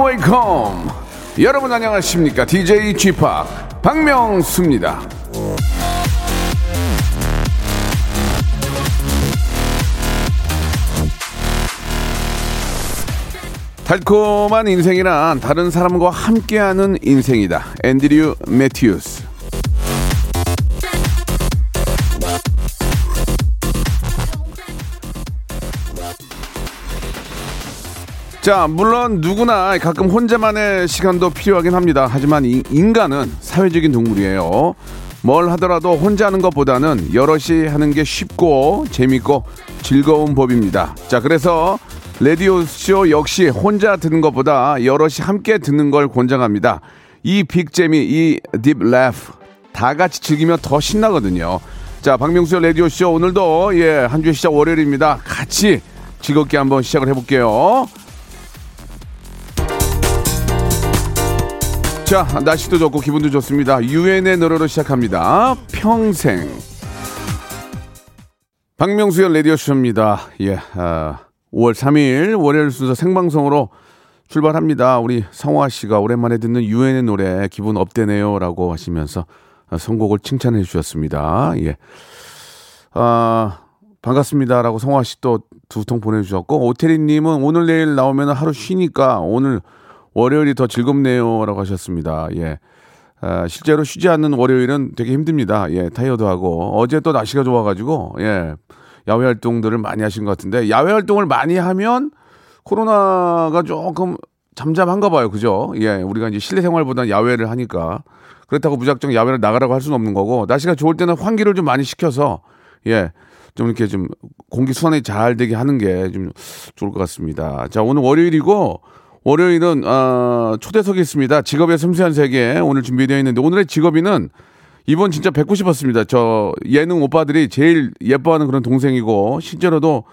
Welcome. 여러분 안녕하십니까? DJ p 박명수입니다. 달콤한 인생이란 다른 사람과 함께하는 인생이다. 앤드류 매튜스 자, 물론 누구나 가끔 혼자만의 시간도 필요하긴 합니다. 하지만 이- 인간은 사회적인 동물이에요. 뭘 하더라도 혼자 하는 것보다는 여럿이 하는 게 쉽고 재밌고 즐거운 법입니다. 자, 그래서 라디오쇼 역시 혼자 듣는 것보다 여럿이 함께 듣는 걸 권장합니다. 이 big재미, 이 deep laugh 다 같이 즐기면 더 신나거든요. 자, 박명수의 라디오쇼 오늘도 예, 한 주의 시작 월요일입니다. 같이 즐겁게 한번 시작을 해볼게요. 자, 날씨도 좋고 기분도 좋습니다. 유엔의 노래로 시작합니다. 평생. 박명수의 라디오쇼입니다. 예, 아, 5월 3일 월요일 순서 생방송으로 출발합니다. 우리 성화 씨가 오랜만에 듣는 유엔의 노래 기분 업되네요. 라고 하시면서 아, 선곡을 칭찬해 주셨습니다. 예. 아, 반갑습니다. 라고 성화 씨 또 두 통 보내주셨고, 오태리님은 오늘 내일 나오면 하루 쉬니까 오늘 월요일이 더 즐겁네요. 라고 하셨습니다. 예. 아, 실제로 쉬지 않는 월요일은 되게 힘듭니다. 예, 타이어도 하고. 어제 또 날씨가 좋아가지고, 예, 야외 활동들을 많이 하신 것 같은데, 야외 활동을 많이 하면 코로나가 조금 잠잠한가 봐요. 그죠? 예, 우리가 이제 실내 생활보다는 야외를 하니까. 그렇다고 무작정 야외를 나가라고 할 수는 없는 거고, 날씨가 좋을 때는 환기를 좀 많이 시켜서, 예, 좀 이렇게 좀 공기 순환이 잘 되게 하는 게 좀 좋을 것 같습니다. 자, 오늘 월요일이고, 월요일은 어, 초대석이 있습니다. 직업의 섬세한 세계 오늘 준비되어 있는데 오늘의 직업인은 이번 진짜 뵙고 싶었습니다. 저 예능 오빠들이 제일 예뻐하는 그런 동생이고 실제로도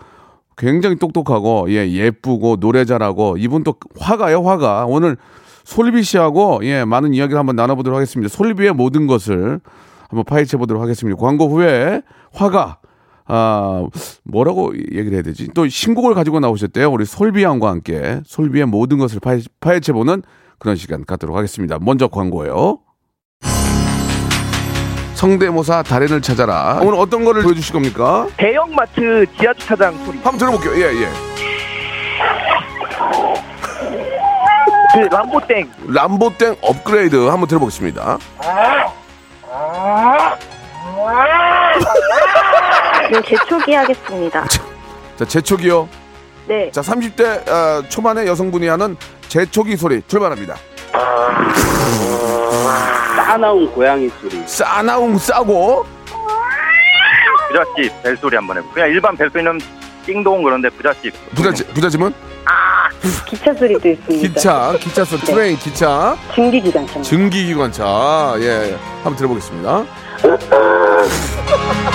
굉장히 똑똑하고 예 예쁘고 노래 잘하고 이분 또 화가요 화가 오늘 솔비 씨하고 예 많은 이야기를 한번 나눠보도록 하겠습니다. 솔비의 모든 것을 한번 파헤쳐 보도록 하겠습니다. 광고 후에 화가 아, 뭐라고 얘기를 해야 되지? 또 신곡을 가지고 나오셨대요. 우리 솔비 양과 함께 솔비의 모든 것을 파헤, 파헤쳐보는 그런 시간 갖도록 하겠습니다. 먼저 광고예요. 성대모사 달인을 찾아라. 오늘 어떤 거를 보여주실 겁니까? 대형마트 지하주차장 소리. 한번 들어볼게요. 예, 예. 그 람보땡. 람보땡 업그레이드 한번 들어보겠습니다. 네, 재초기 하겠습니다. 자, 재촉이요. 네. 자, 30대 아, 초반의 여성분이 하는 재촉이 소리 출발합니다. 싸나운 고양이 소리 싸나웅 싸고 부잣집 벨소리 한번 해보고 그냥 일반 벨소리는 띵동 그런데 부잣집 부잣집, 부잣집은 기차 소리도 있습니다. 기차, 기차 소 train, 기차. 증기기관차. 증기기관차 예 한번 들어보겠습니다.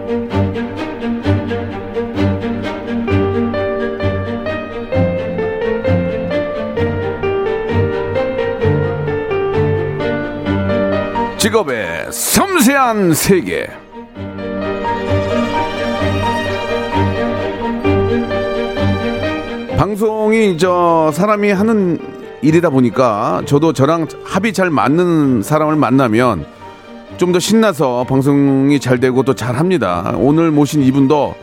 직업의 섬세한 세계. 방송이 저 사람이 하는 일이다 보니까 저도 저랑 합이 잘 맞는 사람을 만나면 좀 더 신나서 방송이 잘 되고 또 잘 합니다. 오늘 모신 이분도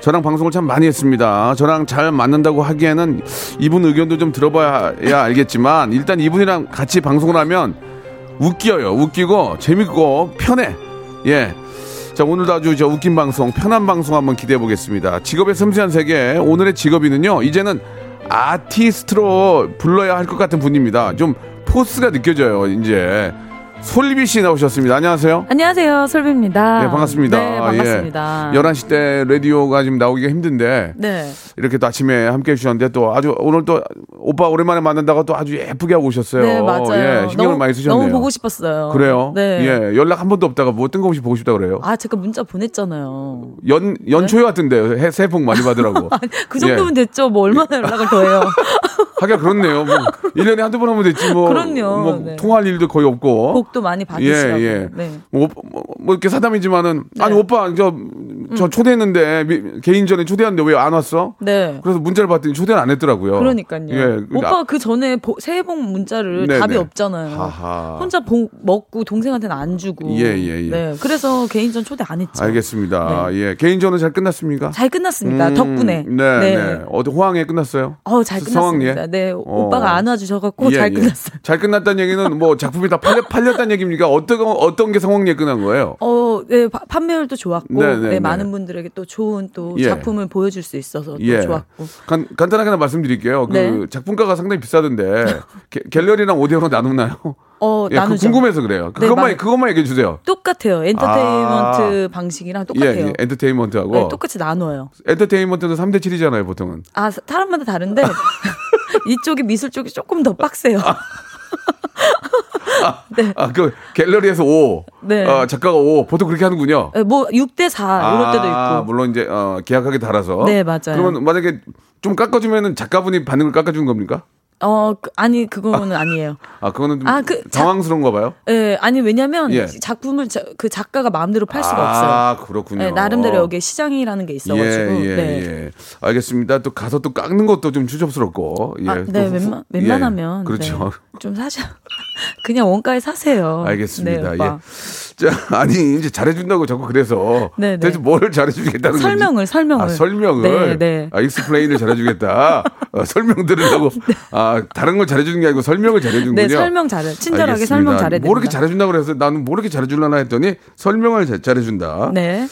저랑 방송을 참 많이 했습니다. 저랑 잘 맞는다고 하기에는 이분 의견도 좀 들어봐야 알겠지만 일단 이분이랑 같이 방송을 하면 웃겨요. 웃기고 재밌고 편해. 예. 자, 오늘도 아주 저 웃긴 방송, 편한 방송 한번 기대해 보겠습니다. 직업의 섬세한 세계, 오늘의 직업인은요, 이제는 아티스트로 불러야 할 것 같은 분입니다. 좀 포스가 느껴져요, 이제. 솔비 씨 나오셨습니다. 안녕하세요. 안녕하세요, 솔비입니다. 네, 반갑습니다. 네, 반갑습니다. 예. 11시 때 라디오가 지금 나오기가 힘든데. 네. 이렇게 또 아침에 함께 해 주셨는데 또 아주 오늘 또 오빠 오랜만에 만난다고 또 아주 예쁘게 하고 오셨어요. 네, 맞아요. 예, 신경을 너무, 많이 쓰셨네요. 너무 보고 싶었어요. 그래요? 네. 예, 연락 한 번도 없다가 뭐 뜬금없이 보고 싶다 그래요. 아, 제가 문자 보냈잖아요. 연, 연초에 왔던데요. 해- 새해 복 많이 받으라고. 그 정도면 됐죠. 뭐 얼마나 연락을 더 해요. 하기야 그렇네요. 뭐 1년에 한두 번 하면 됐지 뭐. 그럼요. 뭐 네. 통화할 일도 거의 없고. 복도 많이 받으시라고. 예, 예. 네. 뭐, 뭐, 뭐 이렇게 사담이지만은 아니 네. 오빠 저, 저 초대했는데 미- 개인전에 초대했는데 왜 안 왔어? 네. 그래서 문자를 봤더니 초대는 안 했더라고요. 그러니까요. 예. 오빠 그 전에 보- 새해 복 문자를 네, 답이 네. 없잖아요. 하하. 혼자 복 먹고 동생한테는 안 주고. 예, 예, 예. 네. 그래서 개인전 초대 안 했죠. 알겠습니다. 예. 개인전은 잘 끝났습니까? 잘 끝났습니다. 음, 덕분에. 네, 네. 어디 호황에 끝났어요? 어, 잘 성황리에? 끝났습니다. 네. 어. 오빠가 안 와주셔갖고 예, 잘 예. 끝났어요. 잘 끝났다는 얘기는 뭐 작품이 다 팔렸, 팔렸다는 얘기입니까? 어떤, 어떤 게 성황리에 끝난 거예요? 어, 네, 파- 판매율도 좋았고, 네, 네, 네, 네. 많은 분들에게 또 좋은 또 예. 작품을 보여줄 수 있어서 또 예. 좋았고. 간, 간단하게 하나 말씀드릴게요. 그 네. 작품가가 상당히 비싸던데 게- 갤러리랑 오디오로 나누나요? 어, 예, 그 나누죠. 궁금해서 그래요. 네, 그것만 마- 그것만 얘기해 주세요. 똑같아요. 엔터테인먼트 방식이랑 똑같아요. 예, 예, 엔터테인먼트하고 네, 똑같이 나눠요. 엔터테인먼트는 3대 7이잖아요, 보통은. 아, 사- 사람마다 다른데 이쪽이 미술 쪽이 조금 더 빡세요. 네. 아, 그 갤러리에서 5. 네. 어, 작가가 5. 보통 그렇게 하는군요. 네, 뭐 6대 4 이럴 때도 아, 있고. 물론 이제 어, 계약하게 달아서. 네, 맞아요. 그러면 만약에 좀 깎아주면은 작가분이 걸 깎아주는 겁니까? 어, 그- 아니 그거는 아니에요. 아, 그거는 좀 아, 그 자- 당황스러운가 봐요. 예, 아니 왜냐면 예. 작품을 자- 그 작가가 마음대로 팔 수가 아, 없어요. 그렇군요. 네, 나름대로 여기 시장이라는 게 있어가지고. 예, 예, 네. 예. 알겠습니다. 또 가서 또 깎는 것도 좀 추접스럽고. 예. 아, 또 네, 후- 웬만, 예. 웬만하면. 그렇죠. 네, 좀 사셔. 그냥 원가에 사세요. 알겠습니다. 네. 예. 자, 아니, 이제 잘해준다고 자꾸 그래서. 네, 네. 대체 뭘 잘해주겠다는 설명을, 건지. 설명을. 아, 설명을. 네, 네. 아, explain을 잘해주겠다. 어, 설명 들으려고. 아, 다른 걸 잘해주는 게 아니고 설명을 잘해주는군요. 네, 설명 잘해. 친절하게 알겠습니다. 설명 잘해. 뭐 이렇게 잘해준다고 그래서 나는 뭐 이렇게 잘해줄라나 했더니 설명을 잘- 잘해준다. 네.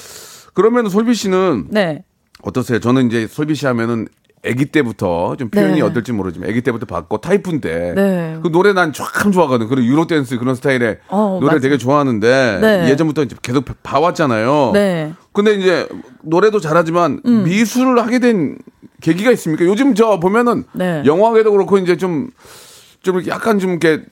그러면 솔비 씨는 네. 어떠세요? 저는 이제 솔비 씨 하면은 아기 때부터 좀 표현이 네. 어떨지 모르지만 아기 때부터 봤고 타이푼 때. 네. 그 노래 난 참 좋아하거든. 그리고 유로 댄스 그런 스타일의 어, 노래를 맞아요. 되게 좋아하는데 네. 예전부터 이제 계속 봐왔잖아요. 네. 음. 근데 이제 노래도 잘하지만 미술을 하게 된 계기가 있습니까? 요즘 저 보면은 네. 영화계도 그렇고 이제 좀좀 약간 좀 이렇게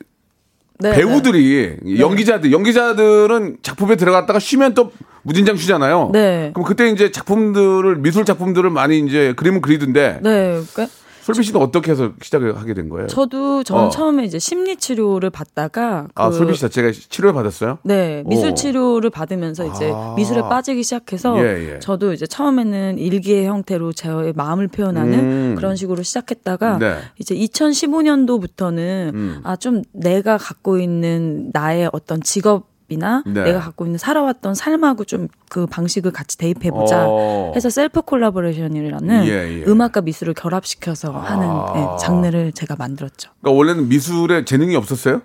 네. 배우들이 연기자들 연기자들은 작품에 들어갔다가 쉬면 또 무진장 쉬잖아요. 네. 그럼 그때 이제 작품들을 미술 작품들을 많이 이제 그림을 그리던데 네. 그러니까 솔비 씨는 어떻게 해서 시작을 하게 된 거예요? 저도 저는 어. 처음에 이제 심리 치료를 받다가 아 그- 솔비 씨 자체가 치료를 받았어요? 네, 미술 오. 치료를 받으면서 이제 아. 미술에 빠지기 시작해서 예, 예. 저도 이제 처음에는 일기의 형태로 저의 마음을 표현하는 음. 그런 식으로 시작했다가 네. 이제 2015년도부터는 음. 아좀 내가 갖고 있는 나의 어떤 직업 이나 네. 내가 갖고 있는 살아왔던 삶하고 좀 그 방식을 같이 대입해 보자 어. 해서 self collaboration이라는 예, 예. 음악과 미술을 결합시켜서 하는 아. 네, 장르를 제가 만들었죠. 그러니까 원래는 미술에 재능이 없었어요?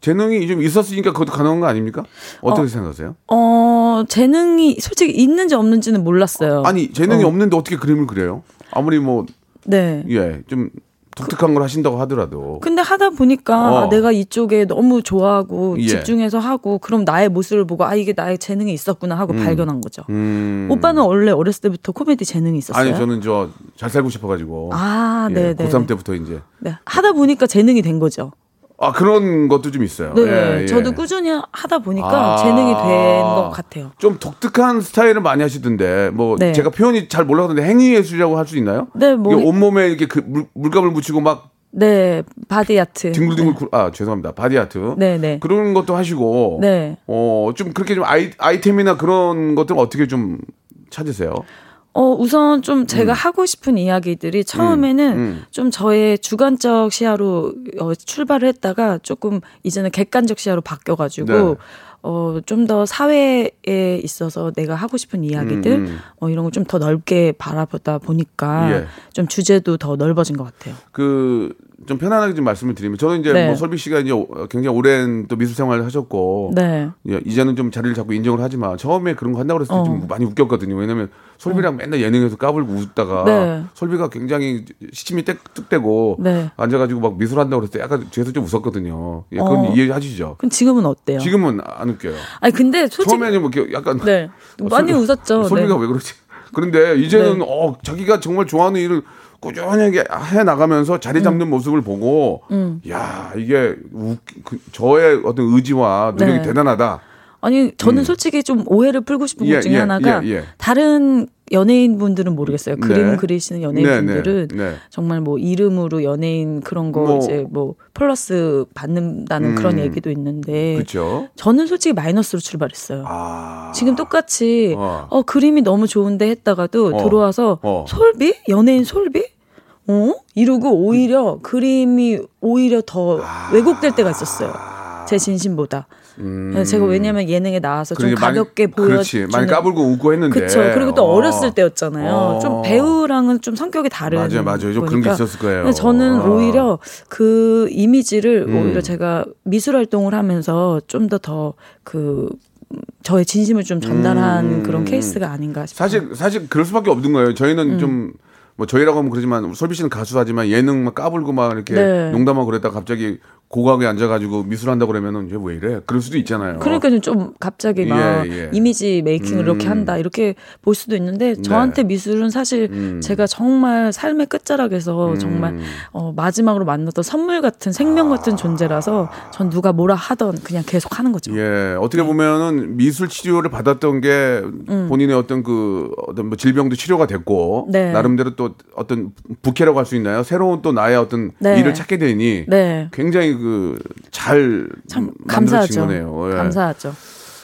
재능이 좀 있었으니까 그것도 가능한 거 아닙니까? 어떻게 생각하세요? 어, 재능이 솔직히 있는지 없는지는 몰랐어요. 아니 재능이 어. 없는데 어떻게 그림을 그려요? 아무리 뭐 네. 예, 좀 독특한 걸 하신다고 하더라도 근데 하다 보니까 어. 아, 내가 이쪽에 너무 좋아하고 예. 집중해서 하고 그럼 나의 모습을 보고 아 이게 나의 재능이 있었구나 하고 발견한 거죠. 음. 오빠는 원래 어렸을 때부터 코미디 재능이 있었어요? 아니 저는 저 잘 살고 싶어가지고 아, 예, 네, 네. 고3 때부터 이제 네. 하다 보니까 재능이 된 거죠. 아 그런 것도 좀 있어요. 네. 예, 예. 저도 꾸준히 하다 보니까 아. 재능이 된 것 같아요. 좀 독특한 스타일을 많이 하시던데 뭐 네. 제가 표현이 잘 몰라서는데 행위 예술이라고 할 수 있나요? 네, 뭐 온몸에 이렇게 그 물, 물감을 묻히고 막 네, body art. 뒹굴뒹굴 굴- 아 죄송합니다 body art 네, 네. 그런 것도 하시고 네. 어 좀 그렇게 좀 아이, 아이템이나 그런 것들 어떻게 좀 찾으세요? 어, 우선 좀 제가 하고 싶은 이야기들이 처음에는 음. 좀 저의 주관적 시야로 어, 출발을 했다가 조금 이제는 객관적 시야로 바뀌어가지고 네. 어, 좀 더 사회에 있어서 내가 하고 싶은 이야기들 음, 음. 어, 이런 걸 좀 더 넓게 바라보다 보니까 예. 좀 주제도 더 넓어진 것 같아요. 그좀 편안하게 좀 말씀을 드리면 저는 이제 네. 뭐 솔비 씨가 이제 오- 굉장히 오랜 또 미술 생활을 하셨고 네. 예, 이제는 좀 자리를 잡고 인정을 하지만 처음에 그런 거 한다고 그랬을 때좀 어. 많이 웃겼거든요. 왜냐면 솔비랑 맨날 예능에서 까불고 웃다가 네. 솔비가 굉장히 시침이 땡- 뚝대고 네. 앉아가지고 막 미술 한다고 그랬을 때 약간 뒤에서 좀 웃었거든요. 예, 그건 어. 이해하시죠? 그럼 지금은 어때요? 지금은 안 웃겨요. 아니 근데 솔직히 처음에는 뭐 약간 네. 어, 많이 솔비- 웃었죠. 솔비가 네. 왜 그러지? 그런데 이제는 네. 어 자기가 정말 좋아하는 일을 꾸준하게 해 나가면서 자리 잡는 모습을 보고 음. 야 이게 웃, 그, 저의 어떤 의지와 노력이 네. 대단하다. 아니 저는 음. 솔직히 좀 오해를 풀고 싶은 예, 것 중에 예, 하나가 예, 예. 다른 연예인 분들은 모르겠어요. 그림 네. 그리시는 네, 연예인 분들은 네, 네. 정말 뭐 이름으로 연예인 그런 거 뭐- 이제 뭐 플러스 받는다는 음. 그런 얘기도 있는데 그렇죠. 저는 솔직히 마이너스로 출발했어요. 아 지금 똑같이 어. 어. 그림이 너무 좋은데 했다가도 어. 들어와서 어. 솔비 연예인 솔비 어 이러고 오히려 그림이 오히려 더 아. 왜곡될 때가 있었어요. 제 진심보다. 음. 제가 왜냐면 예능에 나와서 좀 가볍게 보여 그렇지 많이 까불고 웃고 했는데 그렇죠. 그리고 또 어. 어렸을 때였잖아요. 어. 좀 배우랑은 좀 성격이 다른 맞아요, 맞아요. 좀 그런 게. 있었을 거예요. 근데 저는 아. 오히려 그 이미지를 음. 오히려 제가 미술 활동을 하면서 좀 더 더그 저의 진심을 좀 전달한 음. 그런 케이스가 아닌가 싶어요. 사실 사실 그럴 수밖에 없는 거예요. 저희는 음. 좀뭐 저희라고 하면 그러지만 솔비 씨는 가수하지만 예능 막 까불고 막 이렇게 네. 농담하고 그랬다 가 갑자기 고각에 앉아가지고 미술 한다고 그러면은 얘왜 이래? 그럴 수도 있잖아요. 그러니까 좀 갑자기 막 예, 예. 이미지 메이킹을 이렇게 음. 한다 이렇게 볼 수도 있는데 저한테 미술은 사실 음. 제가 정말 삶의 끝자락에서 정말 어, 마지막으로 만났던 선물 같은 생명 같은 존재라서 전 누가 뭐라 하던 그냥 계속 하는 거죠. 예, 어떻게 보면은 미술 치료를 받았던 게 본인의 어떤 그 어떤 뭐 질병도 치료가 됐고 음. 네. 나름대로 또 어떤 부캐라고 할 수 있나요? 새로운 또 나의 어떤 네. 일을 찾게 되니 네. 굉장히 그잘참 만들어진 감사하죠. 거네요. 예. 감사하죠.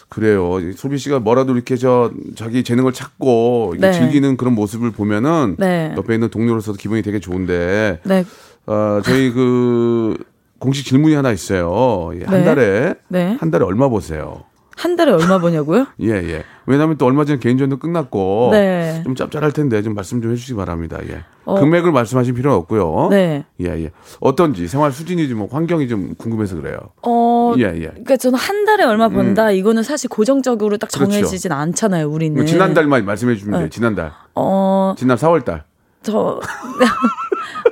그래요. 소비 씨가 뭐라도 이렇게 저 자기 재능을 찾고 네. 즐기는 그런 모습을 보면은 네. 옆에 있는 동료로서도 기분이 되게 좋은데 네. 어, 저희 그 공식 질문이 하나 있어요. 예, 한 네. 달에 네. 한 달에 얼마 버세요? 한 달에 얼마 버냐고요? 예, 예. 왜냐하면 또 얼마 전에 개인전도 끝났고 네. 좀 짭짤할 텐데 좀 말씀 좀 해주시기 바랍니다. 예. 어. 금액을 말씀하실 필요는 없고요. 네. 예, 예. 어떤지 생활 수준이 좀 환경이 좀 궁금해서 그래요. 어, 예, 예. 그러니까 저는 한 달에 얼마 번다 이거는 사실 고정적으로 딱 그렇죠. 정해지진 않잖아요, 우리는. 뭐 지난달만 말씀해 주면 돼요. 네. 지난달. 어, 지난 4월달. 저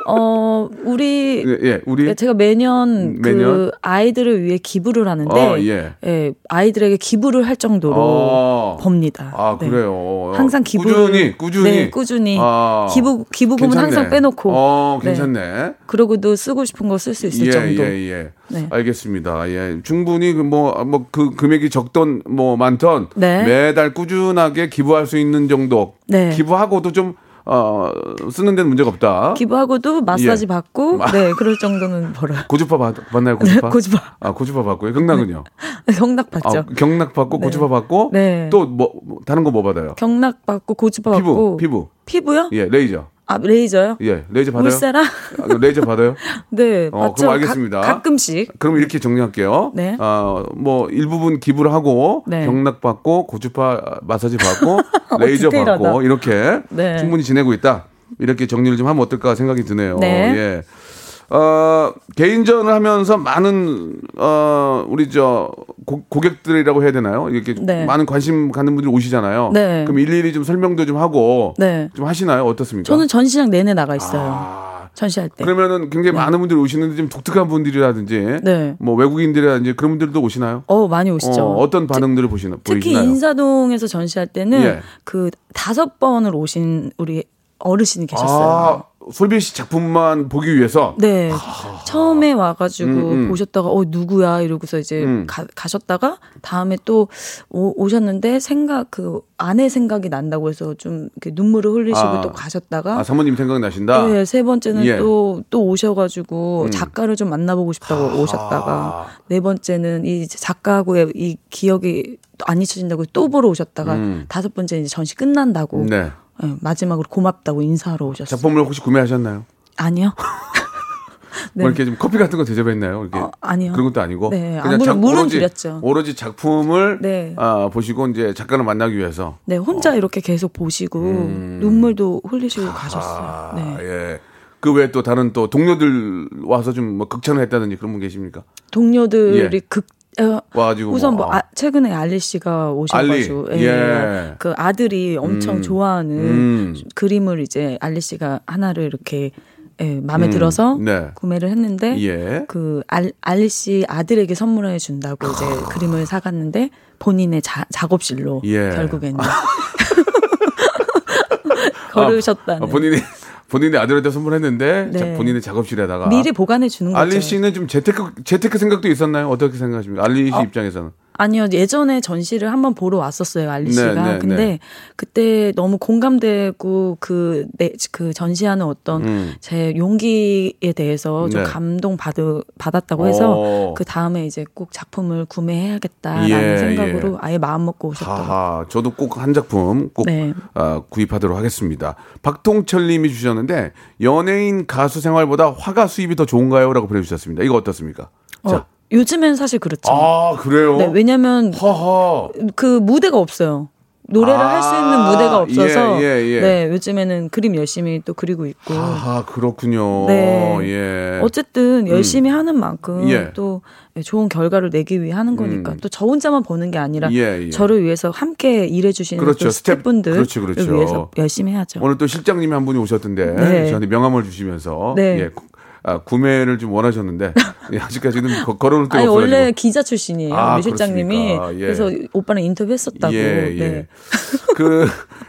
어, 우리 예, 예. 우리 제가 매년, 음, 매년? 그 아이들을 위해 기부를 하는데 어, 예. 예, 아이들에게 기부를 할 정도로 어. 법니다. 아, 네. 그래요. 항상 기부 꾸준히 꾸준히 네, 꾸준히 아, 기부 기부금은 괜찮네. 항상 빼놓고 어, 네. 괜찮네. 그러고도 쓰고 싶은 거 쓸 수 있을 예, 정도. 예, 예. 네. 알겠습니다. 예. 충분히 그 뭐, 뭐, 그 금액이 적던, 뭐, 많던, 네. 매달 꾸준하게 기부할 수 있는 정도. 네. 기부하고도 좀, 어, 쓰는 데는 문제가 없다. 기부하고도 마사지 예. 받고 네 그럴 정도는 벌어요. 고주파 받, 받나요, 네, 고주파? 고주파 아, 고주파 받고요. 경락은요? 경락 받죠. 아, 경락 받고, 네. 고주파 받고, 네. 또 뭐, 뭐, 다른 거 뭐 받아요? 경락 받고 고주파 피부, 받고 피부. 피부요? 예, 레이저. 아 레이저요? 예, 레이저 받아요? 울세라? 아, 레이저 받아요? 네 어, 맞죠. 그럼 알겠습니다. 가끔씩 그럼 이렇게 정리할게요. 네. 어, 뭐 일부분 기부를 하고 네. 경락 받고 고주파 마사지 받고 레이저 어. 받고 이렇게 네. 충분히 지내고 있다. 이렇게 정리를 좀 하면 어떨까 생각이 드네요. 네. 예. 어, 개인전을 하면서 많은 어 우리 저 고, 고객들이라고 해야 되나요? 이렇게 네. 많은 관심 갖는 분들이 오시잖아요. 네. 그럼 일일이 좀 설명도 좀 하고 네. 좀 하시나요? 어떻습니까? 저는 전시장 내내 나가 있어요. 아, 전시할 때. 그러면은 굉장히 많은 분들이 오시는데 좀 독특한 분들이라든지 네. 뭐 외국인들이라든지 그런 분들도 오시나요? 어 많이 오시죠. 어, 어떤 반응들을 보시나 특히 보이시나요? 인사동에서 전시할 때는 예. 그 다섯 번을 오신 우리 어르신이 계셨어요. 아, 솔비 씨 작품만 보기 위해서 네. 처음에 와가지고 음, 음. 보셨다가, 어, 누구야? 이러고서 이제 음. 가, 가셨다가, 다음에 또 오, 셨는데 생각, 그, 아내 생각이 난다고 해서 좀 이렇게 눈물을 흘리시고 아. 또 가셨다가, 아, 사모님 생각 나신다. 네, 세 번째는 예. 음. 또, 또 오셔가지고 작가를 좀 만나보고 싶다고 오셨다가, 네 번째는 이 작가하고의 이 기억이 안 잊혀진다고 또 보러 오셨다가, 음. 다섯 번째는 이제 전시 끝난다고, 네. 예, 마지막으로 고맙다고 인사하러 오셨어요. 작품을 혹시 구매하셨나요? 아니요. 네. 뭐 이렇게 좀 커피 같은 거 대접했나요? 이렇게 어, 아니요. 그런 것도 아니고 네, 아, 물은- 물은 오로지, 드렸죠. 오로지 작품을 네. 아, 보시고 이제 작가를 만나기 위해서 네, 혼자 이렇게 계속 보시고 눈물도 흘리시고 가셨어요. 어. 아, 네. 예. 그 외에 또 다른 또 동료들 와서 좀 뭐 극찬을 했다든지 그런 분 계십니까? 동료들이 예. 극 어, 와가지고 우선 뭐, 뭐 아, 최근에 알리 씨가 오셔가지고 알리, 예. 예. 그 아들이 엄청 음. 좋아하는 음. 그림을 이제 알리 씨가 하나를 이렇게 예, 마음에 음. 들어서 네. 구매를 했는데 예. 그 알, 알리 씨 아들에게 선물해 준다고 이제 그림을 사갔는데 본인의 자, 작업실로 예. 결국에는 걸으셨다는 아, 본인이 본인이 아들한테 선물했는데 네. 자, 본인의 작업실에다가 미리 보관해 주는 거죠. 알리 씨는 좀 재테크 재테크 생각도 있었나요? 어떻게 생각하십니까? 알리 씨 어. 입장에서는 아니요 예전에 전시를 한번 보러 왔었어요 알리 네, 씨가 네, 근데 네. 그때 너무 공감되고 그, 내, 그 전시하는 어떤 음. 제 용기에 대해서 좀 네. 감동 받, 받았다고 해서 어. 그 다음에 이제 꼭 작품을 구매해야겠다라는 예, 생각으로 예. 아예 마음 먹고 오셨더라고요. 저도 꼭 한 작품 꼭 네. 아, 구입하도록 하겠습니다. 박동철님이 주셨는데 연예인 가수 생활보다 화가 수입이 더 좋은가요?라고 보내주셨습니다. 이거 어떻습니까? 자, 어, 요즘엔 사실 그렇죠. 아 그래요? 네, 왜냐면 하하. 그 무대가 없어요. 노래를 아, 할수 있는 무대가 없어서 예, 예, 예. 네 요즘에는 그림 열심히 또 그리고 있고 아 그렇군요. 네. 예. 어쨌든 열심히 하는 만큼 예. 또 좋은 결과를 내기 위해 하는 거니까 음. 또저 혼자만 버는 게 아니라 예, 예. 저를 위해서 함께 일해주시는 그렇죠. 스태프분들을 그렇죠, 그렇죠. 위해서 열심히 해야죠. 오늘 또 실장님이 한 분이 오셨던데 네. 저한테 명함을 주시면서 네. 예, 구- 아, 구매를 좀 원하셨는데 예, 아직까지는 거- 데가 아니 없어가지고. 원래 기자 출신이에요 아, 류 실장님이? 예. 그래서 오빠랑 인터뷰했었다고. 예, 예. 네. 그,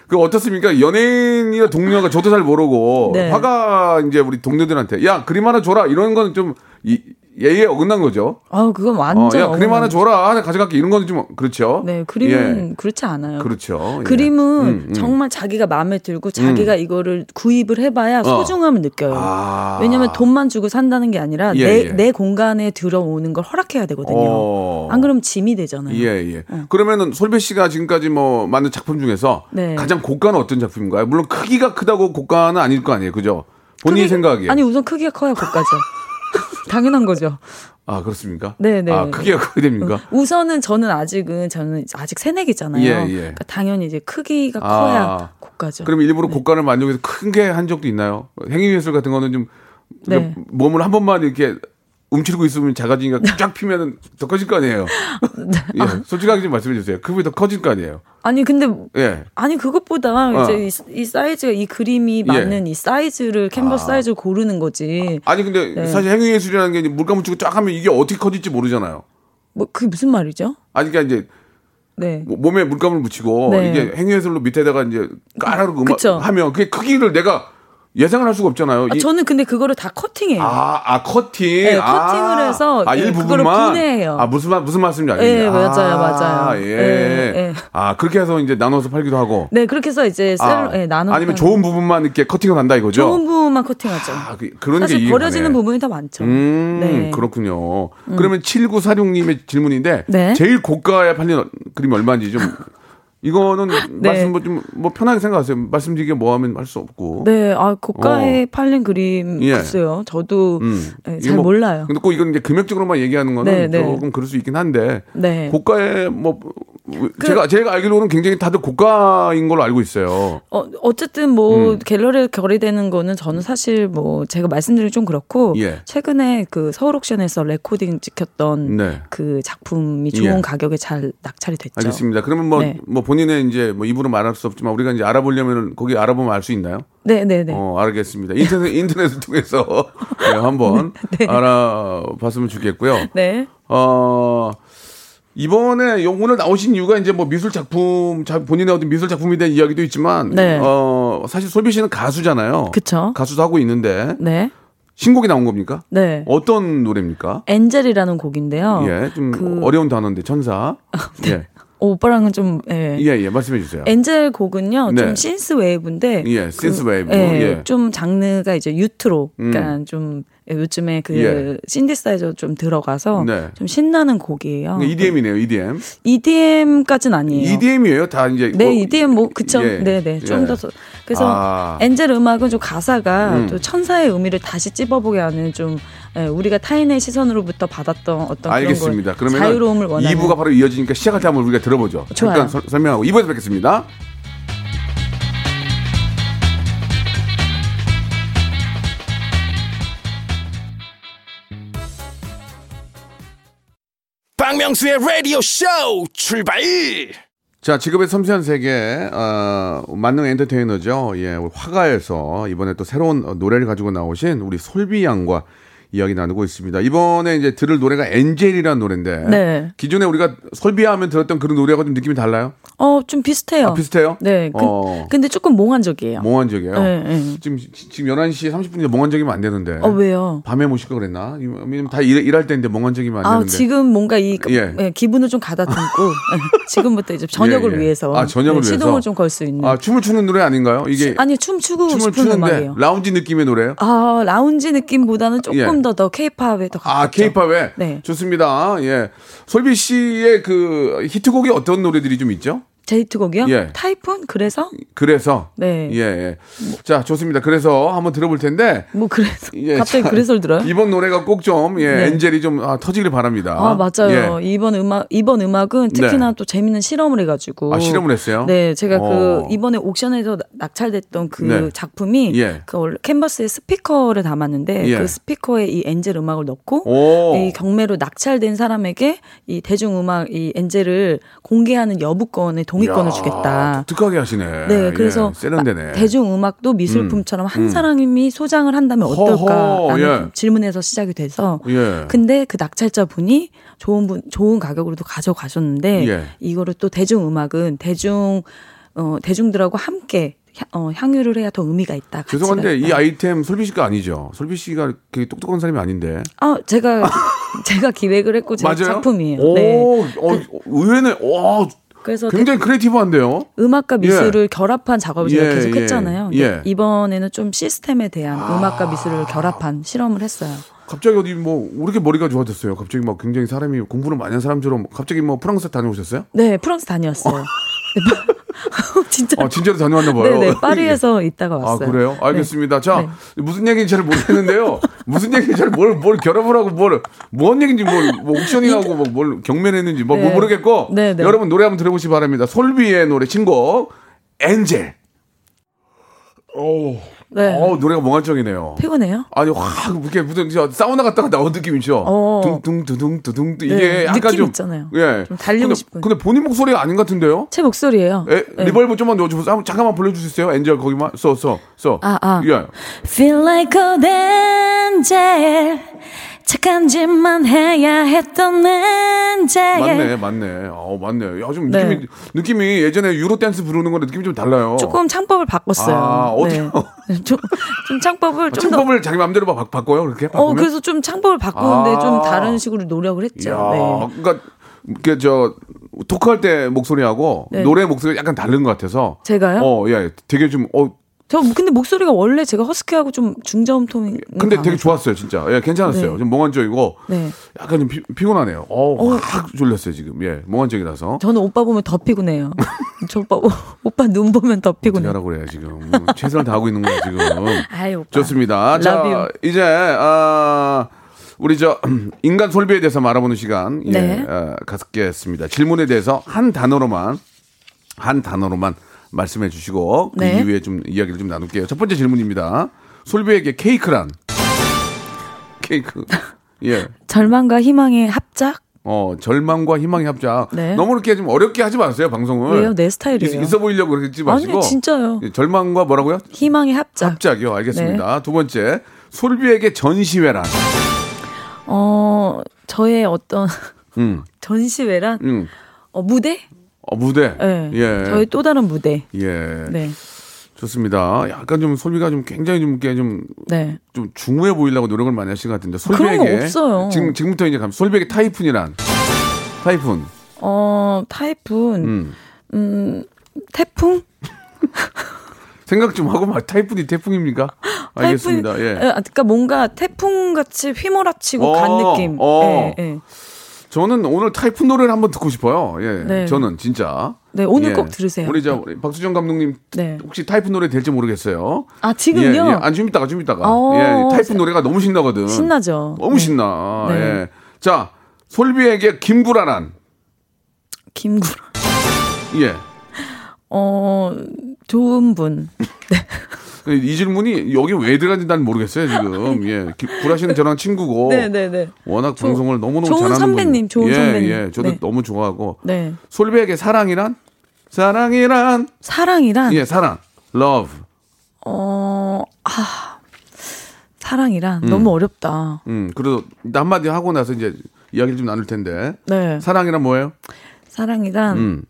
그 어떻습니까? 연예인이나 동료가 저도 잘 모르고 네. 화가 이제 우리 동료들한테 야 그림 하나 줘라 이런 거는 좀 이, 예의에 어긋난 거죠. 아 그건 어, 완전 야 그림. 하나 줘라 하나 가져갈게 이런 거는 좀 그렇죠. 네 그림은 예. 그렇지 않아요. 그렇죠. 예. 그림은 음, 음. 정말 자기가 마음에 들고 자기가 이거를 구입을 해봐야 소중함을 느껴요. 아. 왜냐면 돈만 주고 산다는 게 아니라 예, 내, 예. 내 공간에 들어오는 걸 허락해야 되거든요. 어. 안 그러면 짐이 되잖아요. 예, 예. 그러면은 솔배 씨가 지금까지 뭐 만든 작품 중에서 네. 가장 고가는 어떤 작품인가요? 물론 크기가 크다고 고가는 아닐 거 아니에요. 그죠? 본인이 크기- 생각하기에. 아니 우선 크기가 커야 고가죠. 당연한 거죠. 아, 그렇습니까? 네, 네. 아, 크기가 크게 됩니까? 우선은 저는 아직은 저는 아직 새내기잖아요. 예, 예. 그러니까 당연히 이제 크기가 아. 커야 고가죠. 그럼 일부러 고가를 만족해서 큰 게 한 적도 있나요? 행위예술 같은 거는 좀 네. 몸을 한 번만 이렇게 움츠리고 있으면 작아지니까 쫙 피면은 더 커질 거 아니에요. 예, 솔직하게 좀 말씀해 주세요. 크기 더 커질 거 아니에요. 아니 근데 예. 아니 그것보다 어. 이제 이, 이 사이즈가 이 그림이 맞는 이 사이즈를 캔버스 사이즈를 고르는 거지. 아니 근데 네. 사실 행위 예술이라는 게 이제 물감 묻히고 쫙 하면 이게 어떻게 커질지 모르잖아요. 뭐 그게 무슨 말이죠? 아니 그러니까 이제 네. 뭐 몸에 물감을 묻히고 네. 이게 행위 예술로 밑에다가 이제 까라로. 음악 하면 그게 크기를 내가 예상을 할 수가 없잖아요. 아, 이- 저는 근데 그거를 다 커팅해요. 아, 아 커팅. 네, 아, 커팅을 해서 아, 네, 일부분만. 그거를 분해해요. 아, 무슨 말 무슨 말씀인지 알겠네요. 네, 맞아요, 아, 맞아요. 예. 네, 네. 아, 그렇게 해서 이제 나눠서 팔기도 하고. 네, 그렇게 해서 이제 셀, 아, 네, 나눠 아니면 좋은 부분만 이렇게 커팅을 한다 이거죠. 좋은 부분만 커팅하죠. 아, 그, 게 사실 버려지는 가네. 부분이 더 많죠. 음, 네. 그렇군요. 그러면 7946님의 질문인데 네. 제일 고가에 팔린 그림이 얼마인지 좀 이거는 네. 말씀 뭐 좀 뭐 편하게 생각하세요. 말씀드리기 뭐 하면 할 수 없고. 네, 아 고가에 팔린 그림 어. 예. 글쎄요. 저도 음. 네, 잘 뭐- 몰라요. 근데 꼭 이건 이제 금액적으로만 얘기하는 거는 네, 네. 조금 그럴 수 있긴 한데 네. 고가에 뭐 그 제가 제가 알기로는 굉장히 다들 고가인 걸로 알고 있어요. 어, 어쨌든 뭐 음. 갤러리에 거래되는 거는 저는 사실 뭐 제가 말씀드리기 좀 그렇고 예. 최근에 그 서울 옥션에서 레코딩 찍혔던 네. 그 작품이 좋은 예. 가격에 잘 낙찰이 됐죠. 알겠습니다. 그러면 뭐, 네. 뭐 본인의 이제 뭐 입으로 말할 수 없지만 우리가 이제 알아보려면 거기 알아보면 알 수 있나요? 네, 네, 네. 어, 알겠습니다. 인터넷, 인터넷을 통해서 네, 한번 알아봤으면 좋겠고요. 네. 어, 이번에 요- 오늘 나오신 이유가 이제 뭐 미술 작품, 자- 본인의 어떤 미술 작품에 대한 이야기도 있지만, 네. 어, 사실 솔비 씨는 가수잖아요. 그쵸. 가수도 하고 있는데, 네. 신곡이 나온 겁니까? 네. 어떤 노래입니까? 엔젤이라는 곡인데요. 예, 좀 그- 어려운 단어인데, 천사. 예. 어, 오빠랑은 좀 예. 예, 예, 말씀해 주세요. Angel 곡은요, 네. 좀 synth wave인데, 예, synth wave. 예, 예. 좀 장르가 이제 뉴트로, 그러니까 좀 요즘에 그 예. 신디사이저 좀 들어가서 네. 좀 신나는 곡이에요. EDM이네요, EDM. EDM까지는 아니에요. EDM이에요, 다 이제. 네, 뭐- EDM 뭐 그쵸? 예, 네, 네. 좀 예. 더 그래서 아. Angel 음악은 좀 가사가 음. 또 천사의 의미를 다시 찝어보게 하는 좀 예, 우리가 타인의 시선으로부터 받았던 어떤 알겠습니다. 그런 그러면 자유로움을 원하는 2부가 바로 이어지니까 시작할 때 한번 우리가 들어보죠. 좋아요. 잠깐 서, 설명하고 2부에서 뵙겠습니다. 박명수의 라디오 쇼 출발! 자, 직업의 섬세한 세계, 어, 만능 엔터테이너죠. 예, 화가에서 이번에 또 새로운 노래를 가지고 나오신 우리 솔비 양과 이야기 나누고 있습니다. 이번에 이제 들을 노래가 엔젤이라는 노래인데. 네. 기존에 우리가 솔비야 하면 들었던 그런 노래하고 좀 느낌이 달라요? 어, 좀 비슷해요. 아, 비슷해요? 네. 그, 어. 근데 조금 몽환적이에요. 몽환적이에요. 네, 네. 지금, 지금 11시 30분인데 몽환적이면 안 되는데. 어, 왜요? 밤에 모실 걸 그랬나? 다 일, 일할 때인데 몽환적이면 안 아, 되는데. 지금 뭔가 이 예. 예, 기분을 좀 가다듬고 지금부터 이제 저녁을 예, 예. 위해서 아, 저녁을 네, 위해서. 시동을 좀 걸 수 있는. 아, 춤을 추는 노래 아닌가요? 이게 아니 춤 추고 춤을 추는데 음악이에요. 라운지 느낌의 노래예요? 아 라운지 느낌보다는 조금 예. 더더 케이팝에 더. 아, 케이팝에? 네. 좋습니다. 예. 솔비 씨의 그 히트곡이 어떤 노래들이 좀 있죠? 제 히트곡이요? 예. 타이푼 그래서 그래서. 네. 예, 예. 자, 좋습니다. 그래서 한번 들어볼 텐데. 뭐 그래서 예, 갑자기 자, 그래서를 들어요? 이번 노래가 꼭 좀, 예, 네. 엔젤이 좀 아, 터지길 바랍니다. 아 맞아요. 예. 이번 음악 이번 음악은 특히나 네. 또 재밌는 실험을 해 가지고 아, 실험을 했어요? 네, 제가 어. 그 이번에 옥션에서 나- 낙찰됐던 그 네. 작품이 예. 그 원래 캔버스에 스피커를 담았는데 예. 그 스피커에 이 엔젤 음악을 넣고 오. 이 경매로 낙찰된 사람에게 이 대중음악 이 엔젤을 공개하는 여부권의 동 야, 주겠다. 독특하게 하시네. 네, 그래서 예, 세련되네. 대중 음악도 미술품처럼 한 음. 사람이 소장을 한다면 어떨까라는 예. 질문에서 시작이 돼서 예. 근데 그 낙찰자 분이 좋은 분 좋은 가격으로도 가져가셨는데 예. 이거를 또 대중 음악은 대중 어 대중들하고 함께 향- 어, 향유를 해야 더 의미가 있다. 죄송한데 이 있다. 아이템 솔비 씨가 아니죠. 솔비 씨가 그렇게 똑똑한 사람이 아닌데. 아 제가 제가 기획을 했고 제? 작품이에요. 오, 네. 어, 의외네. 와, 그래서 굉장히 creative한데요. 음악과 미술을 결합한 작업을 제가 예, 계속 예, 했잖아요. 예. 이번에는 좀 시스템에 대한 음악과 미술을 결합한 실험을 했어요. 갑자기 어디 뭐왜 이렇게 머리가 좋아졌어요. 갑자기 막 굉장히 사람이 공부를 많이 한 사람처럼 갑자기 뭐 프랑스 다녀오셨어요? 네, 프랑스 다녀왔어요. 네, 진짜. 아 진짜로 다녀왔나 봐요. 네네, 파리에서 있다가 아 왔어요. 그래요? 알겠습니다. 자 네. 무슨 얘기인지 잘 모르겠는데요. 무슨 얘기인지 잘 뭘뭘 뭘 결합을 하고 뭘 뭔 얘기인지 뭘 뭐 옥션이하고 뭐 뭘 경매했는지 뭐, 뭐 네. 모르겠고 네, 네. 여러분 노래 한번 들어보시기 바랍니다. 솔비의 노래 신곡 엔젤. 오, 네. 어 노래가 몽환적이네요. 피곤해요? 아니 확 이렇게 무슨 저 사우나 갔다가 나온 느낌이죠. 어. 둥둥두둥 두둥 이게 네, 약간 좀 있잖아요. 예. 좀 달리고 근데, 싶은. 근데 본인 목소리가 아닌 것 같은데요? 제 목소리예요. 에, 네. reverb 좀만 넣어주세요. 한번 잠깐만 불러주실 수 있어요? Angel 거기만 써, 써, 써. 아, 아. 예. Feel like a angel 착한 짓만 해야 했던 angel 맞네, 맞네. 어, 맞네. 야, 좀 네. 느낌이, 느낌이 예전에 Euro dance 부르는 거랑 느낌이 좀 달라요. 조금 창법을 바꿨어요. 아, 어때요? 네. 좀, 좀 창법을 아, 좀 더. 창법을 자기 마음대로 바, 바꿔요, 그렇게? 어, 바꾸면? 그래서 좀 창법을 바꾸는데 아. 좀 다른 식으로 노력을 했죠. 이야, 네. 그러니까, 그, 저, 토크할 때 목소리하고 네. 노래 목소리가 약간 다른 것 같아서. 제가요? 어, 예. 되게 좀, 어, 저 근데 목소리가 원래 제가 허스키하고 좀 중저음톤이 근데 되게 좋았어요, 진짜. 예, 괜찮았어요. 네. 좀 몽환적이고. 네. 약간 좀 피, 피곤하네요. 어, 확 졸렸어요, 지금. 예, 몽환적이라서. 저는 오빠 보면 더 피곤해요. 저 오빠 오빠 눈 보면 더 피곤해요. 하라고 그래요, 지금. 최선을 다하고 있는 거예요, 지금. 아이 오빠. 좋습니다. 자, you. 이제 아 우리 저 인간 솔비에 대해서 말아보는 시간 예, 네. 어, 갖겠습니다. 질문에 대해서 한 단어로만 한 단어로만 말씀해 주시고 그 네. 이후에 좀 이야기를 좀 나눌게요. 첫 번째 질문입니다. 솔비에게 케이크란 케이크 예. 절망과 희망의 합작? 어, 절망과 희망의 합작. 네. 너무 이렇게 좀 어렵게 하지 마세요, 방송을. 왜요? 내 스타일이에요. 있, 있어 보이려고 그러지 마시고. 아니 진짜요. 예, 절망과 뭐라고요? 희망의 합작. 합작이요. 알겠습니다. 네. 두 번째. 솔비에게 전시회란. 어 저의 어떤 음, 전시회란 음. 어, 무대? 어, 무대. 네. 예. 저의 또 다른 무대. 예. 네. 좋습니다. 약간 좀 솔비가 좀 굉장히 좀, 이렇게 좀, 네. 좀 중후해 보이려고 노력을 많이 하신 것 같은데. 솔비에게. 지금, 지금부터 이제 가면 솔비에게 타이푼이란. 타이푼. 어 타이푼 음. 음 태풍? 생각 좀 하고 말 타이푼이 태풍입니까? 알겠습니다. 타이푼, 예. 에, 아, 그러니까 뭔가 태풍 같이 휘몰아치고 어, 간 느낌. 어. 예, 예. 저는 오늘 타이푼 노래를 한번 듣고 싶어요. 예. 네. 저는 진짜. 네, 오늘 예. 꼭 들으세요. 우리 저 우리 박수정 감독님 네. 혹시 타이푼 노래 될지 모르겠어요. 아 지금요? 예, 예. 아, 좀 이따가, 좀 이따가. 어, 예, 타이푼 노래가 너무 신나거든. 신나죠. 너무 네. 신나. 네. 예. 자, 솔비에게 김구라란. 김구라. 예. 어 좋은 분. 이 질문이 여기 왜 들어간지 난 모르겠어요 지금. 예, 기- 구라씨는 저랑 친구고. 네네네. 워낙 조- 방송을 너무너무 좋은 잘하는 선배님, 분. 좋은 예, 선배님. 예, 저도 네. 너무 좋아하고. 네. 솔베에게 사랑이란? 사랑이란? 사랑이란 예, 사랑. love. 어, 아, 사랑이란 너무 어렵다. 음, 그래도 한마디 하고 나서 이제 이야기를 좀 나눌 텐데. 네. 사랑이란 뭐예요? 사랑이란 음,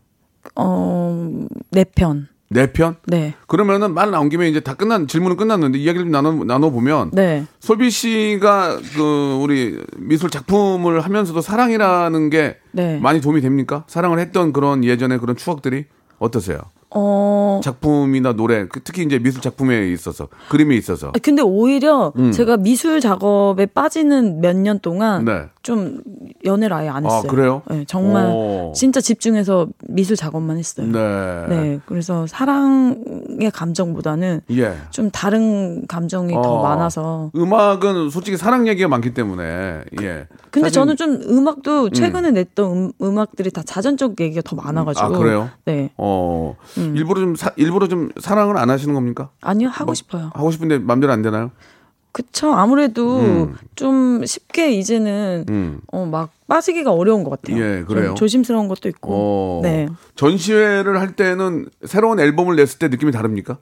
어, 내 편. 내 편? 네. 그러면은 말 나온 김에 이제 다 끝난 질문은 끝났는데 이야기를 좀 나눠 나눠 보면 네. 솔비 씨가 그 우리 미술 작품을 하면서도 사랑이라는 게 네. 많이 도움이 됩니까? 사랑을 했던 그런 예전의 그런 추억들이 어떠세요? 어, 작품이나 노래, 그 특히 이제 미술 작품에 있어서 그림에 있어서 아, 근데 오히려 음. 제가 미술 작업에 빠지는 몇 년 동안 네. 좀 연애를 아예 안 아, 했어요. 그래요? 네, 정말 오. 진짜 집중해서 미술 작업만 했어요. 네. 네, 그래서 사랑의 감정보다는 예. 좀 다른 감정이 더 어. 많아서. 음악은 솔직히 사랑 얘기가 많기 때문에 예. 근데 사실- 저는 좀 음악도 최근에 냈던 음, 악들이다 자전적 얘기가 더 많아가지고. 아, 그래요? 네. 어 음. 일부러 좀 사, 일부러 좀 사랑을 안 하시는 겁니까? 아니요, 하고 뭐, 싶어요. 하고 싶은데 맘대로 안 되나요? 그쵸. 아무래도 음. 좀 쉽게 이제는 음. 어, 막 빠지기가 어려운 것 같아요. 예, 그래요? 좀 조심스러운 것도 있고. 어. 네. 전시회를 할 때는 새로운 앨범을 냈을 때 느낌이 다릅니까?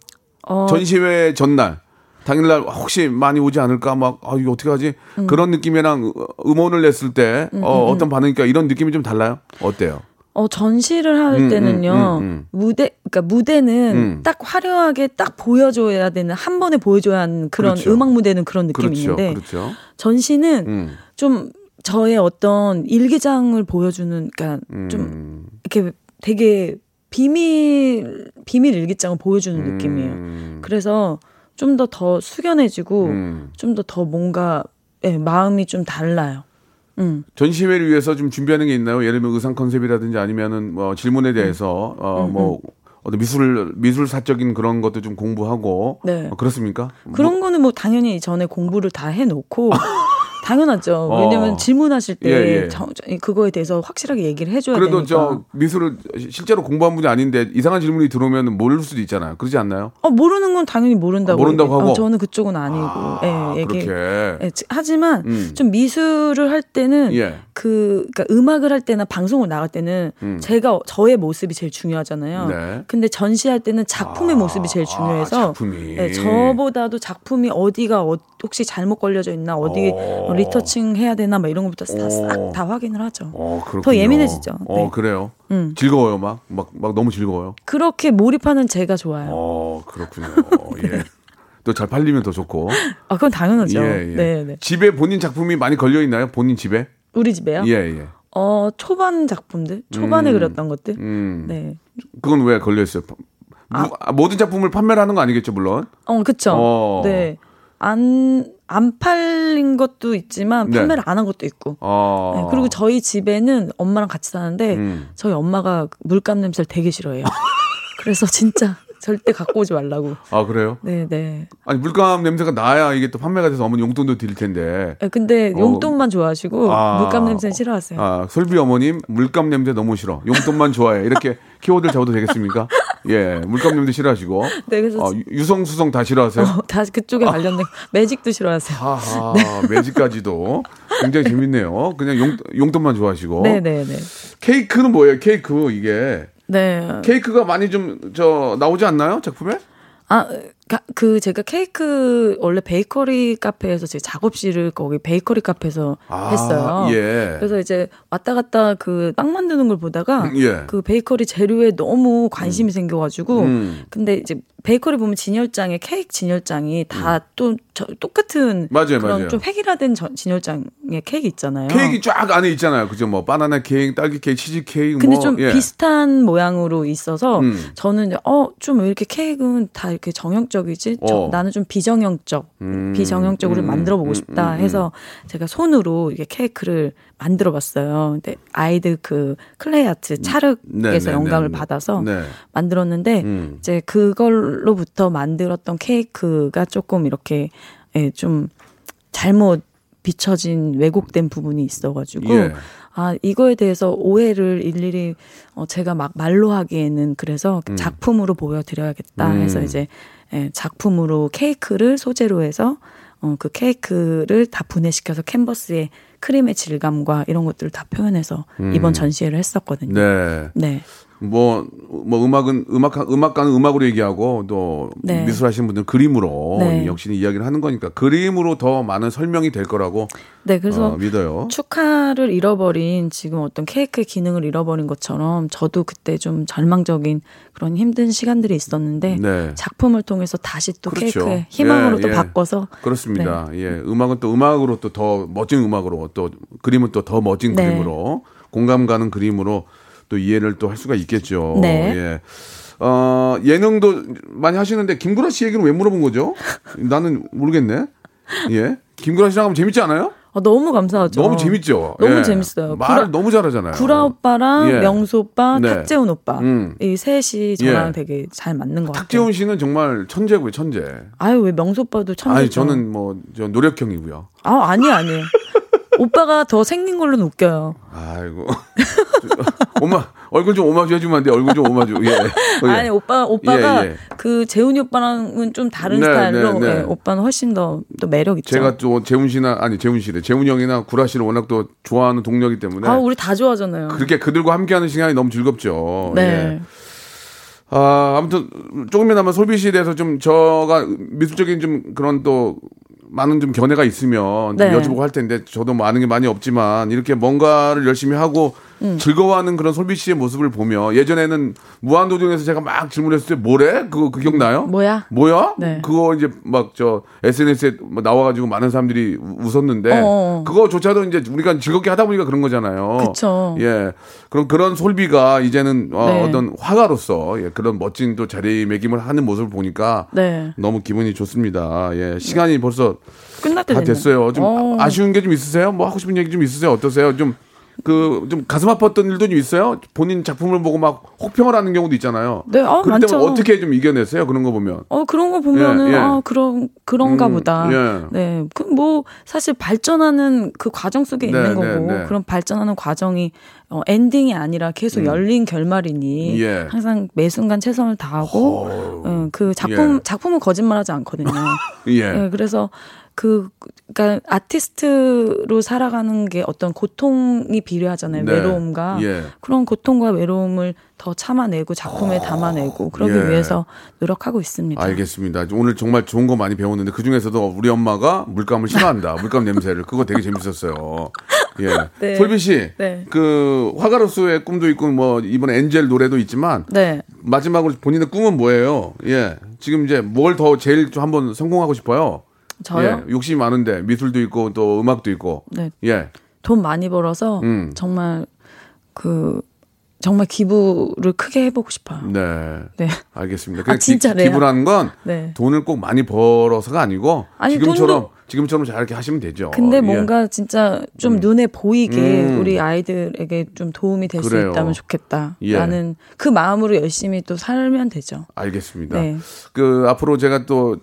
어, 전시회 전날 당일날 혹시 많이 오지 않을까 막 아 이거 어떻게 하지 음. 그런 느낌이랑 음원을 냈을 때 어, 어떤 반응일까 이런 느낌이 좀 달라요 어때요 어, 전시를 할 음, 때는요, 음, 음, 음. 무대, 그러니까 무대는 음. 딱 화려하게 딱 보여줘야 되는, 한 번에 보여줘야 하는 그런 그렇죠. 음악 무대는 그런 느낌이 그렇죠 있는데, 그렇죠 전시는 음, 좀 저의 어떤 일기장을 보여주는, 그러니까 좀 음, 이렇게 되게 비밀, 비밀 일기장을 보여주는 느낌이에요. 음, 그래서 좀더더 숙연해지고, 음. 좀더더 뭔가, 예, 마음이 좀 달라요. 음. 전시회를 위해서 좀 준비하는 게 있나요 예를 들면 의상 컨셉이라든지 아니면은 뭐 질문에 대해서 음. 어뭐 어떤 미술 미술사적인 그런 것도 좀 공부하고 네. 어, 그렇습니까 그런 거는 뭐 당연히 전에 공부를 다 해놓고 당연하죠. 어. 왜냐면 질문하실 때 예, 예. 저- 저- 그거에 대해서 확실하게 얘기를 해줘야 그래도 되니까. 저 미술을 실제로 공부한 분이 아닌데 이상한 질문이 들어오면 모를 수도 있잖아요 그러지 않나요 어, 모르는 건 당연히 모른다고. 모른다고 얘기- 하고? 어, 저는 그쪽은 아니고. 아, 예, 얘기. 그렇게 예, 지- 하지만 음. 좀 미술을 할 때는 예. 그 그러니까 음악을 할 때나 방송을 나갈 때는 음. 제가 저의 모습이 제일 중요하잖아요. 네. 근데 전시할 때는 작품의 모습이 제일 중요해서 아, 작품이. 예, 저보다도 작품이 어디가 어- 혹시 잘못 걸려져 있나 어디 어. 리터칭 해야 되나 막 이런 것부터 어. 싹다 확인을 하죠. 어. 더 예민해지죠. 어, 네. 그래요. 음. 즐거워요, 막, 막, 막 너무 즐거워요. 그렇게 몰입하는 제가 좋아요. 어, 그렇군요. 예. 또잘 팔리면 더 좋고. 아, 그건 당연하죠. 예, 예. 네, 네. 집에 본인 작품이 많이 걸려 있나요? 본인 집에? 우리 집에요? 예, 예. 어, 초반 작품들, 초반에 음. 그렸던 것들. 음. 네. 그건 왜 걸려 있어요? 무- 아, 모든 작품을 판매를 하는 거 아니겠죠, 물론. 어, 그쵸. 어. 네. 안, 안 팔린 것도 있지만 네. 판매를 안한 것도 있고. 어. 네, 그리고 저희 집에는 엄마랑 같이 사는데 음. 저희 엄마가 물감 냄새를 되게 싫어해요. 그래서 진짜 절대 갖고 오지 말라고. 아, 그래요? 네, 네. 아니, 물감 냄새가 나야 이게 또 판매가 돼서 어머니 용돈도 드릴 텐데. 네, 근데 어. 용돈만 좋아하시고 아. 물감 냄새는 싫어하세요. 아, 솔비 어머님, 물감 냄새 너무 싫어. 용돈만 좋아해. 이렇게 키워드를 잡아도 되겠습니까? 예, 물감 냄새 싫어하시고. 네, 그래서 어, 유- 유성수성 다 싫어하세요? 어, 다 그쪽에 관련된 매직도 싫어하세요. 하하, 매직까지도 굉장히 재밌네요. 그냥 용, 용돈만 좋아하시고. 네, 네, 네. 케이크는 뭐예요? 케이크 이게 네. 케이크가 많이 좀 저 나오지 않나요? 작품에? 아, 가- 그 제가 케이크 원래 베이커리 카페에서 제 작업실을 거기 베이커리 카페에서 아, 했어요. 예. 그래서 이제 왔다 갔다 그 빵 만드는 걸 보다가 예. 그 베이커리 재료에 너무 관심이 생겨가지고 음. 근데 이제 베이커리 보면 진열장에 케이크 진열장이 다또 똑같은 음. 맞아요, 그런 맞아요. 좀 획일화된 저- 진열장에 케이크 있잖아요. 케이크 쫙 안에 있잖아요. 그죠? 뭐 바나나 케이크, 딸기 케이크, 치즈 케이크 근데 뭐 좀 예. 비슷한 모양으로 있어서 음. 저는 어좀 왜 이렇게 케이크는 다 이렇게 정형적 이지? 저- 어. 나는 좀 비정형적, 음, 비정형적으로 음, 만들어 보고 음, 싶다 음, 해서 제가 손으로 이게 케이크를 만들어 봤어요. 근데 아이들 그 clay art 찰흙에서 네, 네, 영감을 네, 네. 받아서 네. 만들었는데 음. 이제 그걸로부터 만들었던 케이크가 조금 이렇게 예, 좀 잘못 비춰진 왜곡된 부분이 있어가지고 예. 아 이거에 대해서 오해를 일일이 어, 제가 막 말로 하기에는 그래서 작품으로 보여드려야겠다 음. 해서 이제 예, 작품으로 케이크를 소재로 해서 어, 그 케이크를 다 분해시켜서 캔버스에 크림의 질감과 이런 것들을 다 표현해서 이번 전시회를 했었거든요. 네. 네. 뭐, 뭐 음악은 음악 음악가는 음악으로 얘기하고 또 네. 미술 하시는 분들은 그림으로 네. 역시 이야기를 하는 거니까 그림으로 더 많은 설명이 될 거라고 네, 그래서 어, 믿어요. 축하를 잃어버린 지금 어떤 케이크의 기능을 잃어버린 것처럼 저도 그때 좀 절망적인 그런 힘든 시간들이 있었는데 네. 작품을 통해서 다시 또 그렇죠. 케이크의 희망으로 예, 또 예. 바꿔서 그렇습니다. 네. 예, 음악은 또 음악으로 또 더 멋진 음악으로 또 그림은 또 더 멋진 네. 그림으로 공감 가는 그림으로 또 이해를 또 할 수가 있겠죠. 네. 예. 어, 예능도 많이 하시는데 김구라 씨 얘기는 왜 물어본 거죠? 나는 모르겠네. 예. 김구라 씨랑 하면 재밌지 않아요? 어, 너무 감사하죠. 너무 재밌죠. 너무 예. 재밌어요. 말 구라- 너무 잘하잖아요. 구라 오빠랑 예. 명수 오빠, 네. 탁재훈 오빠 음. 이 셋이 저랑 예. 되게 잘 맞는 것 같아요. 탁재훈 씨는 정말 천재고요, 천재. 아유 왜 명수 오빠도 천재죠. 아니 저는 뭐 저 노력형이고요. 아 아니 아니. 오빠가 더 생긴 걸로는 웃겨요. 아이고. 엄마 얼굴 좀 오마주 해주면 안 돼. 얼굴 좀 오마주. 예. 어, 예. 아니 오빠 오빠가 예, 예. 그 재훈이 오빠랑은 좀 다른 네, 스타일로 네, 네. 예, 오빠는 훨씬 더 또 매력 있죠. 제가 또 재훈 씨나 아니 재훈 씨래. 재훈 형이나 구라 씨를 워낙 또 좋아하는 동료이기 때문에 아 우리 다 좋아하잖아요. 그렇게 그들과 함께하는 시간이 너무 즐겁죠. 네. 예. 아, 아무튼 조금이나마 솔비 씨에 대해서 좀 저가 미술적인 좀 그런 또 많은 좀 견해가 있으면 좀 네. 여쭤보고 할 텐데 저도 뭐 아는 게 많이 없지만 이렇게 뭔가를 열심히 하고 음. 즐거워하는 그런 솔비 씨의 모습을 보며 예전에는 무한도전에서 제가 막 질문했을 때 뭐래? 그거 그 기억나요? 뭐야? 뭐야? 네. 그거 이제 막 저 SNS에 뭐 나와가지고 많은 사람들이 우- 웃었는데 어어. 그거조차도 이제 우리가 즐겁게 하다 보니까 그런 거잖아요. 그쵸. 예. 그럼 그런 솔비가 이제는 어, 네. 어떤 화가로서 예, 그런 멋진 또 자리매김을 하는 모습을 보니까 네. 너무 기분이 좋습니다. 예. 시간이 벌써 끝날 때다 됐네. 됐어요. 좀 어. 아쉬운 게 좀 있으세요? 뭐 하고 싶은 얘기 좀 있으세요? 어떠세요? 좀 그 좀 가슴 아팠던 일도 좀 있어요? 본인 작품을 보고 막 혹평을 하는 경우도 있잖아요. 네, 어, 그럴 때면 많죠. 어떻게 좀 이겨냈어요? 그런 거 보면. 어 그런 거 보면은 예, 예. 아 그런 그런가 음, 보다. 예. 네, 그 뭐 사실 발전하는 그 과정 속에 네, 있는 네, 거고 네. 그런 발전하는 과정이 어, 엔딩이 아니라 계속 열린 결말이니 음. 예. 항상 매 순간 최선을 다하고 어, 그 작품 예. 작품은 거짓말하지 않거든요. 예. 네, 그래서 그 그러니까 아티스트로 살아가는 게 어떤 고통이 비례하잖아요. 네. 외로움과 예. 그런 고통과 외로움을 더 참아내고 작품에 담아내고 그러기 예. 위해서 노력하고 있습니다. 알겠습니다. 오늘 정말 좋은 거 많이 배웠는데 그 중에서도 우리 엄마가 물감을 싫어한다. 물감 냄새를 그거 되게 재밌었어요. 예. 네. 솔비 씨, 네. 그 화가로서의 꿈도 있고 뭐 이번 엔젤 노래도 있지만 네. 마지막으로 본인의 꿈은 뭐예요? 예. 지금 이제 뭘 더 제일 좀 한번 성공하고 싶어요? 저요? 예. 욕심이 많은데 미술도 있고 또 음악도 있고. 네. 예. 돈 많이 벌어서 음. 정말 그 정말 기부를 크게 해보고 싶어요. 네. 네. 알겠습니다. 아, 진짜래요? 기, 부라는 건 네. 돈을 꼭 많이 벌어서가 아니고 아니, 지금처럼 돈도- 지금처럼 잘 이렇게 하시면 되죠. 근데 예. 뭔가 진짜 좀 눈에 보이게 음. 우리 아이들에게 좀 도움이 될 수. 있다면 좋겠다. 예. 라는 그 마음으로 열심히 또 살면 되죠. 알겠습니다. 네. 그 앞으로 제가 또 제-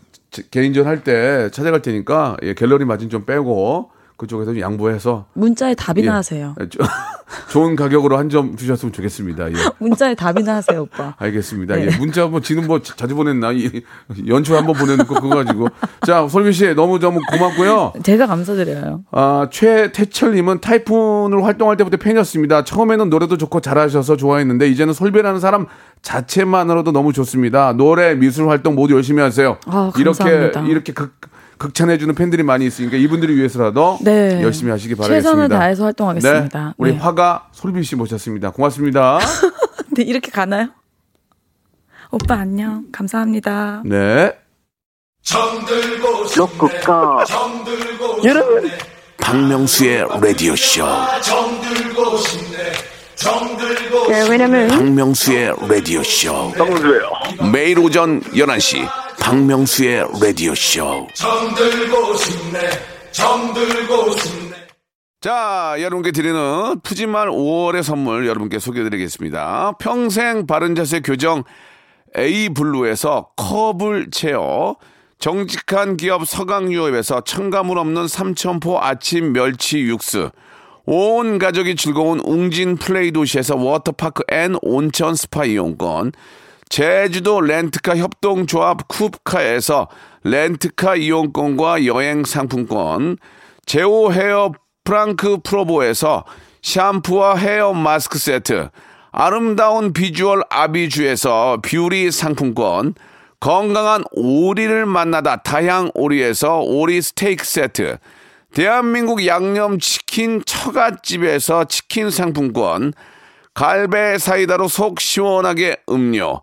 개인전 할 때 찾아갈 테니까 예, 갤러리 마진 좀 빼고 그쪽에서 좀 양보해서 문자에 답이나 예. 하세요. 예, 저- 좋은 가격으로 한 점 주셨으면 좋겠습니다. 예. 문자에 답이나 하세요, 오빠. 알겠습니다. 네. 예, 문자 뭐 지는 뭐 자- 자주 보냈나? 이, 연초 한번 보내놓고 그거 가지고 자 솔미 씨 너무 너무 고맙고요. 제가 감사드려요. 아, 최태철님은 타이푼으로 활동할 때부터 팬이었습니다. 처음에는 노래도 좋고 잘하셔서 좋아했는데 이제는 솔비라는 사람 자체만으로도 너무 좋습니다. 노래, 미술 활동 모두 열심히 하세요. 아, 이렇게 감사합니다. 이렇게 극 극찬해주는 팬들이 많이 있으니까 이분들을 위해서라도 네. 열심히 하시기 바라겠습니다. 최선을 다해서 활동하겠습니다. 네, 우리 네. 화가 솔비 씨 모셨습니다. 고맙습니다. 근데 이렇게 가나요? 오빠 안녕. 감사합니다. 네. 로쿠꺼 여러분 박명수의 라디오 쇼. 네, 왜냐면 박명수의 라디오 쇼. 박명수예요. 매일 오전 11시 박명수의 라디오 쇼. 자, 여러분께 드리는 푸짐한 5월의 선물 여러분께 소개해드리겠습니다. 평생 바른 자세 교정 A 블루에서 커블 체어 정직한 기업 서강유업에서 첨가물 없는 삼천포 아침 멸치 육수 온 가족이 즐거운 웅진 플레이 도시에서 워터파크 and 온천 스파 이용권, 제주도 렌트카 협동조합 쿱카에서 렌트카 이용권과 여행 상품권, 제오 헤어 프랑크 프로보에서 샴푸와 헤어 마스크 세트, 아름다운 비주얼 아비주에서 뷰티 상품권, 건강한 오리를 만나다 다향 오리에서 오리 스테이크 세트, 대한민국 양념치킨 처갓집에서 치킨 상품권, 갈배 사이다로 속 시원하게 음료,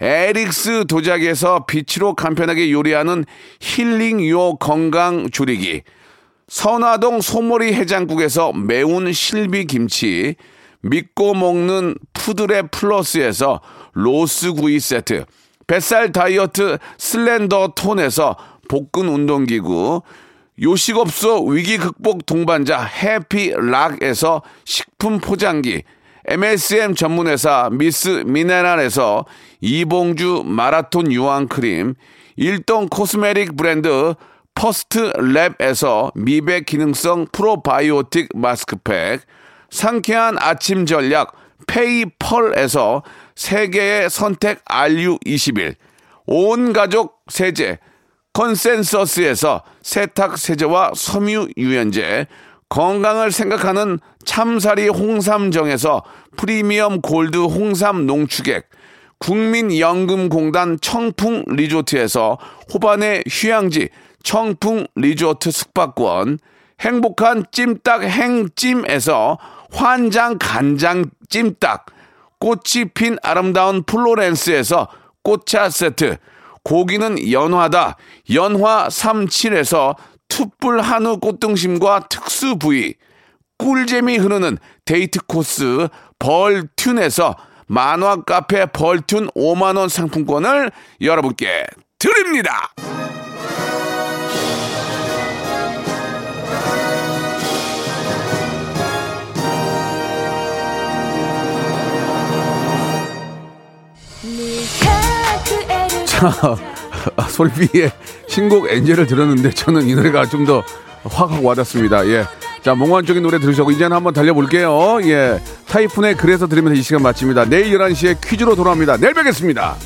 에릭스 도자기에서 빛으로 간편하게 요리하는 힐링 요 건강 조리기, 선화동 소머리 해장국에서 매운 실비 김치, 믿고 먹는 푸드랩 플러스에서 로스 구이 세트, 뱃살 다이어트 슬렌더 톤에서 복근 운동기구, 요식업소 위기 극복 동반자 해피락에서 식품 포장기, MSM 전문회사 미스 미네랄에서 이봉주 마라톤 유황 크림, 일동 cosmetic 브랜드 퍼스트 랩에서 미백 기능성 프로바이오틱 마스크팩, 상쾌한 아침 전략 페이펄에서 세계의 선택 RU21, 온 가족 세제, 컨센서스에서 세탁 세제와 섬유 유연제, 건강을 생각하는 참사리 홍삼정에서 프리미엄 골드 홍삼 농축액, 국민연금공단 청풍 리조트에서 호반의 휴양지 청풍 리조트 숙박권, 행복한 찜닭 행찜에서 환장 간장 찜닭, 꽃이 핀 아름다운 플로렌스에서 꽃차 세트, 고기는 연화다. 연화 37에서 투뿔 한우 꽃등심과 특수 부위. 꿀잼이 흐르는 데이트 코스 벌툰에서 만화 카페 벌툰 5만원 상품권을 여러분께 드립니다. 자, 솔비의 신곡 엔젤을 들었는데 저는 이 노래가 좀 더 확확 와닿습니다. 예. 자, 몽환적인 노래 들으셨고, 이제는 한번 달려볼게요. 예. 타이푼의 그래서 들으면서 이 시간 마칩니다. 내일 11시에 퀴즈로 돌아옵니다. 내일 뵙겠습니다.